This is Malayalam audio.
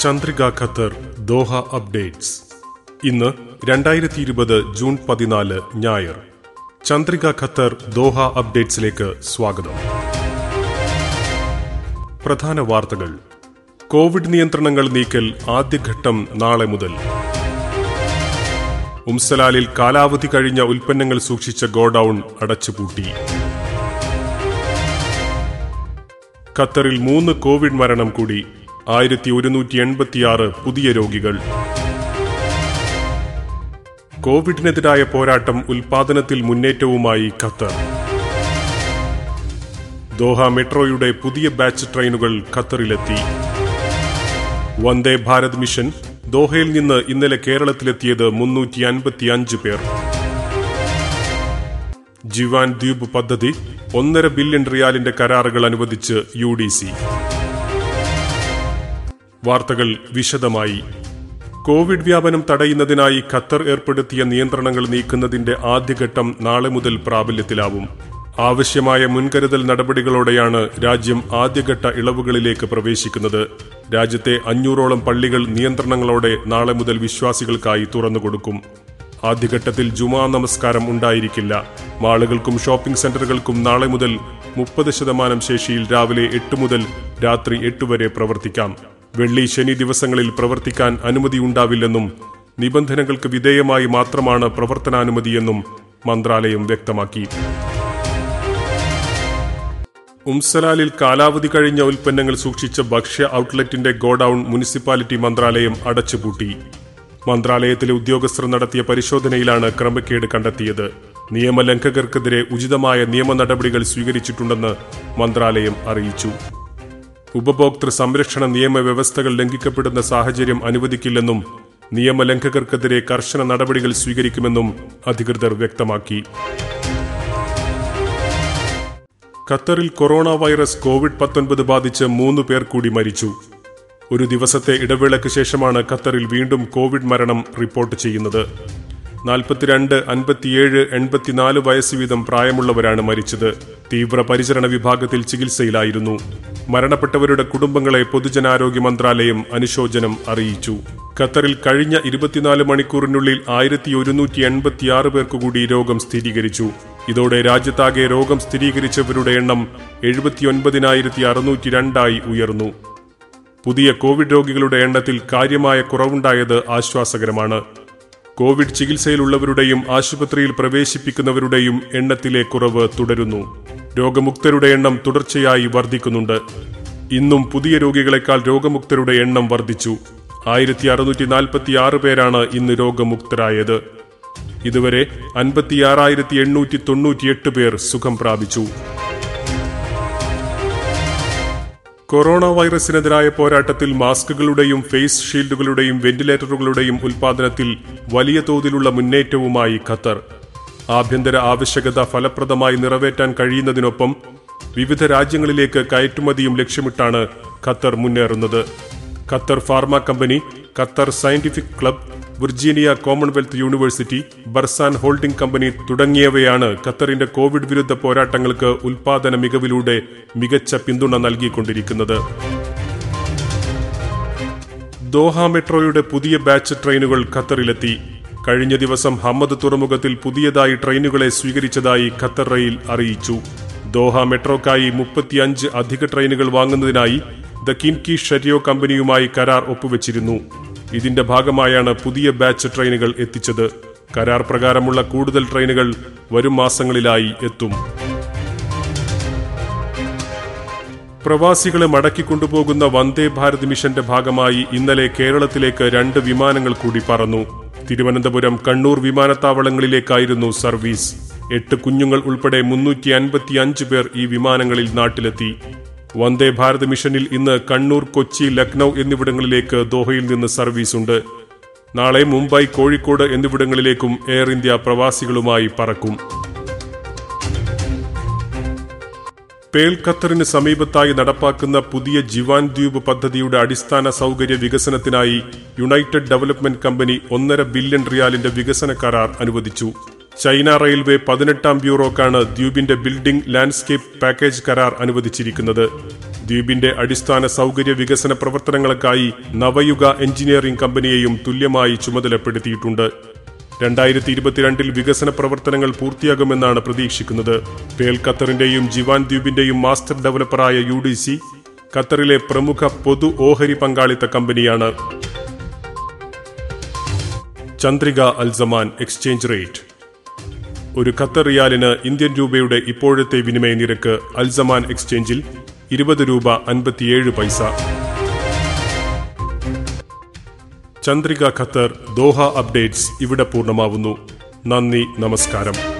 Chandrika Qatar Doha updates. ഇന്ന് രണ്ടായിരത്തി ഇരുപത് ജൂൺ പതിനാല് ഞായർ. ചന്ദ്രിക ഖത്തർ ദോഹ അപ്ഡേറ്റ്സിലേക്ക് സ്വാഗതം. പ്രധാന വാർത്തകൾ. കോവിഡ് നിയന്ത്രണങ്ങൾ നീക്കൽ ആദ്യഘട്ടം നാളെ മുതൽ. ഉംസലാലിൽ കാലാവധി കഴിഞ്ഞ ഉൽപ്പന്നങ്ങൾ സൂക്ഷിച്ച ഗോഡൌൺ അടച്ചുപൂട്ടി. ഖത്തറിൽ മൂന്ന് കോവിഡ് മരണം കൂടി ആയിരത്തി ഒരുന്നൂറ്റി എൺപത്തിയാറ് പുതിയ രോഗികൾ. കോവിഡിനെതിരായ പോരാട്ടം ഉൽപാദനത്തിൽ മുന്നേറ്റവുമായി ഖത്തർ. ദോഹ മെട്രോയുടെ പുതിയ ബാച്ച് ട്രെയിനുകൾ ഖത്തറിലെത്തി. വന്ദേ ഭാരത് മിഷൻ ദോഹയിൽ നിന്ന് ഇന്നലെ കേരളത്തിലെത്തിയത് മുന്നൂറ്റി അൻപത്തി അഞ്ച് പേർ. ജിവാൻ ദ്വീപ് പദ്ധതി ഒന്നര ബില്യൺ റിയാലിന്റെ കരാറുകൾ അനുവദിച്ച് യു ഡി സി. വാർത്തകൾ വിശദമായി. കോവിഡ് വ്യാപനം തടയുന്നതിനായി ഖത്തർ ഏർപ്പെടുത്തിയ നിയന്ത്രണങ്ങൾ നീക്കുന്നതിന്റെ ആദ്യഘട്ടം നാളെ മുതൽ പ്രാബല്യത്തിലാവും. ആവശ്യമായ മുൻകരുതൽ നടപടികളോടെയാണ് രാജ്യം ആദ്യഘട്ട ഇളവുകളിലേക്ക് പ്രവേശിക്കുന്നത്. രാജ്യത്തെ അഞ്ഞൂറോളം പള്ളികൾ നിയന്ത്രണങ്ങളോടെ നാളെ മുതൽ വിശ്വാസികൾക്കായി തുറന്നുകൊടുക്കും. ആദ്യഘട്ടത്തിൽ ജുമാ നമസ്കാരം ഉണ്ടായിരിക്കില്ല. മാളുകൾക്കും ഷോപ്പിംഗ് സെന്ററുകൾക്കും നാളെ മുതൽ മുപ്പത് ശതമാനം ശേഷിയിൽ രാവിലെ എട്ട് മുതൽ രാത്രി എട്ട് വരെ പ്രവർത്തിക്കാം. വെള്ളി ശനി ദിവസങ്ങളിൽ പ്രവർത്തിക്കാൻ അനുമതിയുണ്ടാവില്ലെന്നും നിബന്ധനകൾക്ക് വിധേയമായി മാത്രമാണ് പ്രവർത്തനാനുമതിയെന്നും മന്ത്രാലയം വ്യക്തമാക്കി. ഉംസലാലിൽ കാലാവധി കഴിഞ്ഞ ഉൽപ്പന്നങ്ങൾ സൂക്ഷിച്ച ഭക്ഷ്യ ഔട്ട്ലെറ്റിന്റെ ഗോഡൌൺ മുനിസിപ്പാലിറ്റി മന്ത്രാലയം അടച്ചുപൂട്ടി. മന്ത്രാലയത്തിലെ ഉദ്യോഗസ്ഥർ നടത്തിയ പരിശോധനയിലാണ് ക്രമക്കേട് കണ്ടെത്തിയത്. നിയമലംഘകർക്കെതിരെ ഉചിതമായ നിയമ നടപടികൾ സ്വീകരിച്ചിട്ടുണ്ടെന്ന് മന്ത്രാലയം അറിയിച്ചു. ഉപഭോക്തൃ സംരക്ഷണ നിയമവ്യവസ്ഥകൾ ലംഘിക്കപ്പെടുന്ന സാഹചര്യം അനുവദിക്കില്ലെന്നും നിയമലംഘകർക്കെതിരെ കർശന നടപടികൾ സ്വീകരിക്കുമെന്നും അധികൃതർ വ്യക്തമാക്കി. ഖത്തറിൽ കൊറോണ വൈറസ് കോവിഡ് പത്തൊൻപത് ബാധിച്ച് മൂന്ന് പേർ കൂടി മരിച്ചു. ഒരു ദിവസത്തെ ഇടവേളയ്ക്ക് ശേഷമാണ് ഖത്തറിൽ വീണ്ടും കോവിഡ് മരണം റിപ്പോർട്ട് ചെയ്യുന്നത്. നാൽപ്പത്തിരണ്ട് അൻപത്തിയേഴ് എൺപത്തിനാല് വയസ്സ് വീതം പ്രായമുള്ളവരാണ് മരിച്ചത്. തീവ്ര പരിചരണ വിഭാഗത്തിൽ ചികിത്സയിലായിരുന്നു. മരണപ്പെട്ടവരുടെ കുടുംബങ്ങളെ പൊതുജനാരോഗ്യ മന്ത്രാലയം അനുശോചനം അറിയിച്ചു. ഖത്തറിൽ കഴിഞ്ഞ ഇരുപത്തിനാല് മണിക്കൂറിനുള്ളിൽ ആയിരത്തി ഒരുന്നൂറ്റി എൺപത്തിയാറ് പേർക്ക് കൂടി രോഗം സ്ഥിരീകരിച്ചു. ഇതോടെ രാജ്യത്താകെ രോഗം സ്ഥിരീകരിച്ചവരുടെ എണ്ണം എഴുപത്തിയൊൻപതിനായിരത്തി അറുന്നൂറ്റി രണ്ടായി ഉയർന്നു. പുതിയ കോവിഡ് രോഗികളുടെ എണ്ണത്തിൽ കാര്യമായ കുറവുണ്ടായത് ആശ്വാസകരമാണ്. കോവിഡ് ചികിത്സയിലുള്ളവരുടെയും ആശുപത്രിയിൽ പ്രവേശിപ്പിക്കുന്നവരുടെയും എണ്ണത്തിലെ കുറവ് തുടരുന്നു. രോഗമുക്തരുടെ എണ്ണം തുടർച്ചയായി വർദ്ധിക്കുന്നുണ്ട്. ഇന്നും പുതിയ രോഗികളെക്കാൾ രോഗമുക്തരുടെ എണ്ണം വർദ്ധിച്ചു. ആയിരത്തി അറുന്നൂറ്റി നാൽപ്പത്തി ആറ് പേരാണ് ഇന്ന് രോഗമുക്തരായത്. ഇതുവരെ അൻപത്തിയാറായിരത്തി എണ്ണൂറ്റി തൊണ്ണൂറ്റിയെട്ട് പേർ സുഖം പ്രാപിച്ചു. കൊറോണ വൈറസിനെതിരായ പോരാട്ടത്തിൽ മാസ്കുകളുടെയും ഫേസ് ഷീൽഡുകളുടെയും വെന്റിലേറ്ററുകളുടെയും ഉൽപാദനത്തിൽ വലിയ തോതിലുള്ള മുന്നേറ്റവുമായി ഖത്തർ. ആഭ്യന്തര ആവശ്യകത ഫലപ്രദമായി നിറവേറ്റാൻ കഴിയുന്നതിനൊപ്പം വിവിധ രാജ്യങ്ങളിലേക്ക് കയറ്റുമതിയും ലക്ഷ്യമിട്ടാണ് Qatar മുന്നേറുന്നത്. Qatar pharma company Qatar scientific club Virginia Commonwealth University Barzan holding company തുടങ്ങിയവയാണ് ഖത്തറിന്റെ കോവിഡ് വിരുദ്ധ പോരാട്ടങ്ങൾക്ക് ഉൽപാദന മികവിലൂടെ മികച്ച പിന്തുണ നൽകിക്കൊണ്ടിരിക്കുന്നത്. ദോഹ മെട്രോയുടെ പുതിയ ബാച്ച് ട്രെയിനുകൾ ഖത്തറിലെത്തി. കഴിഞ്ഞ ദിവസം ഹമ്മദ് തുറമുഖത്തിൽ പുതിയതായി ട്രെയിനുകളെ സ്വീകരിച്ചതായി ഖത്തർ റെയിൽ അറിയിച്ചു. ദോഹ മെട്രോക്കായി മുപ്പത്തിയഞ്ച് അധിക ട്രെയിനുകൾ വാങ്ങുന്നതിനായി ദ കിൻകി ഷെരിയോ കമ്പനിയുമായി കരാർ ഒപ്പുവെച്ചിരുന്നു. ഇതിന്റെ ഭാഗമായാണ് പുതിയ ബാച്ച് ട്രെയിനുകൾ എത്തിച്ചത്. കരാർ പ്രകാരമുള്ള കൂടുതൽ ട്രെയിനുകൾ വരും മാസങ്ങളിലായി എത്തും. പ്രവാസികളെ മടക്കിക്കൊണ്ടുപോകുന്ന വന്ദേ ഭാരത് മിഷന്റെ ഭാഗമായി ഇന്നലെ കേരളത്തിലേക്ക് രണ്ട് വിമാനങ്ങൾ കൂടി പറന്നു. തിരുവനന്തപുരം കണ്ണൂർ വിമാനത്താവളങ്ങളിലേക്കായിരുന്നു സർവീസ്. എട്ട് കുഞ്ഞുങ്ങൾ ഉൾപ്പെടെ മുന്നൂറ്റി അൻപത്തി അഞ്ച് പേർ ഈ വിമാനങ്ങളിൽ നാട്ടിലെത്തി. വന്ദേ ഭാരത് മിഷനിൽ ഇന്ന് കണ്ണൂർ കൊച്ചി ലക്നൌ എന്നിവിടങ്ങളിലേക്ക് ദോഹയിൽ നിന്ന് സർവീസ് ഉണ്ട്. നാളെ മുംബൈ കോഴിക്കോട് എന്നിവിടങ്ങളിലേക്കും എയർ ഇന്ത്യ പ്രവാസികളുമായി പറക്കും. പേൽ ഖത്തറിന് സമീപത്തായി നടപ്പാക്കുന്ന പുതിയ ജിവാൻ ദ്വീപ് പദ്ധതിയുടെ അടിസ്ഥാന സൗകര്യ വികസനത്തിനായി യുണൈറ്റഡ് ഡെവലപ്മെന്റ് കമ്പനി ഒന്നര ബില്യൺ റിയാലിന്റെ വികസന കരാർ അനുവദിച്ചു. ചൈന റെയിൽവേ പതിനെട്ടാം ബ്യൂറോക്കാണ് ദ്വീപിന്റെ ബിൽഡിംഗ് ലാൻഡ്സ്കേപ്പ് പാക്കേജ് കരാർ അനുവദിച്ചിരിക്കുന്നത്. ദ്വീപിന്റെ അടിസ്ഥാന സൗകര്യ വികസന പ്രവർത്തനങ്ങൾക്കായി നവയുഗ എഞ്ചിനീയറിംഗ് കമ്പനിയെയും തുല്യമായി ചുമതലപ്പെടുത്തിയിട്ടുണ്ട്. രണ്ടായിരത്തി ഇരുപത്തിരണ്ടിൽ വികസന പ്രവർത്തനങ്ങൾ പൂർത്തിയാകുമെന്നാണ് പ്രതീക്ഷിക്കുന്നത്. പേൽ ഖത്തറിന്റെയും ജിവാൻ ദ്വീപിന്റെയും മാസ്റ്റർ ഡെവലപ്പറായ യു ഡി സി ഖത്തറിലെ പ്രമുഖ പൊതു ഓഹരി പങ്കാളിത്ത കമ്പനിയാണ്. ചന്ദ്രിക അൽസമാൻ എക്സ്ചേഞ്ച് റേറ്റ് ഒരു ഖത്തർ റിയാലിന് ഇന്ത്യൻ രൂപയുടെ ഇപ്പോഴത്തെ വിനിമയ നിരക്ക് അൽസമാൻ എക്സ്ചേഞ്ചിൽ ഇരുപത് രൂപ അൻപത്തിയേഴ് പൈസ. ചന്ദ്രിക ഖത്തർ ദോഹ അപ്ഡേറ്റ്സ് ഇവിടെ പൂർണമാവുന്നു. നന്ദി നമസ്കാരം.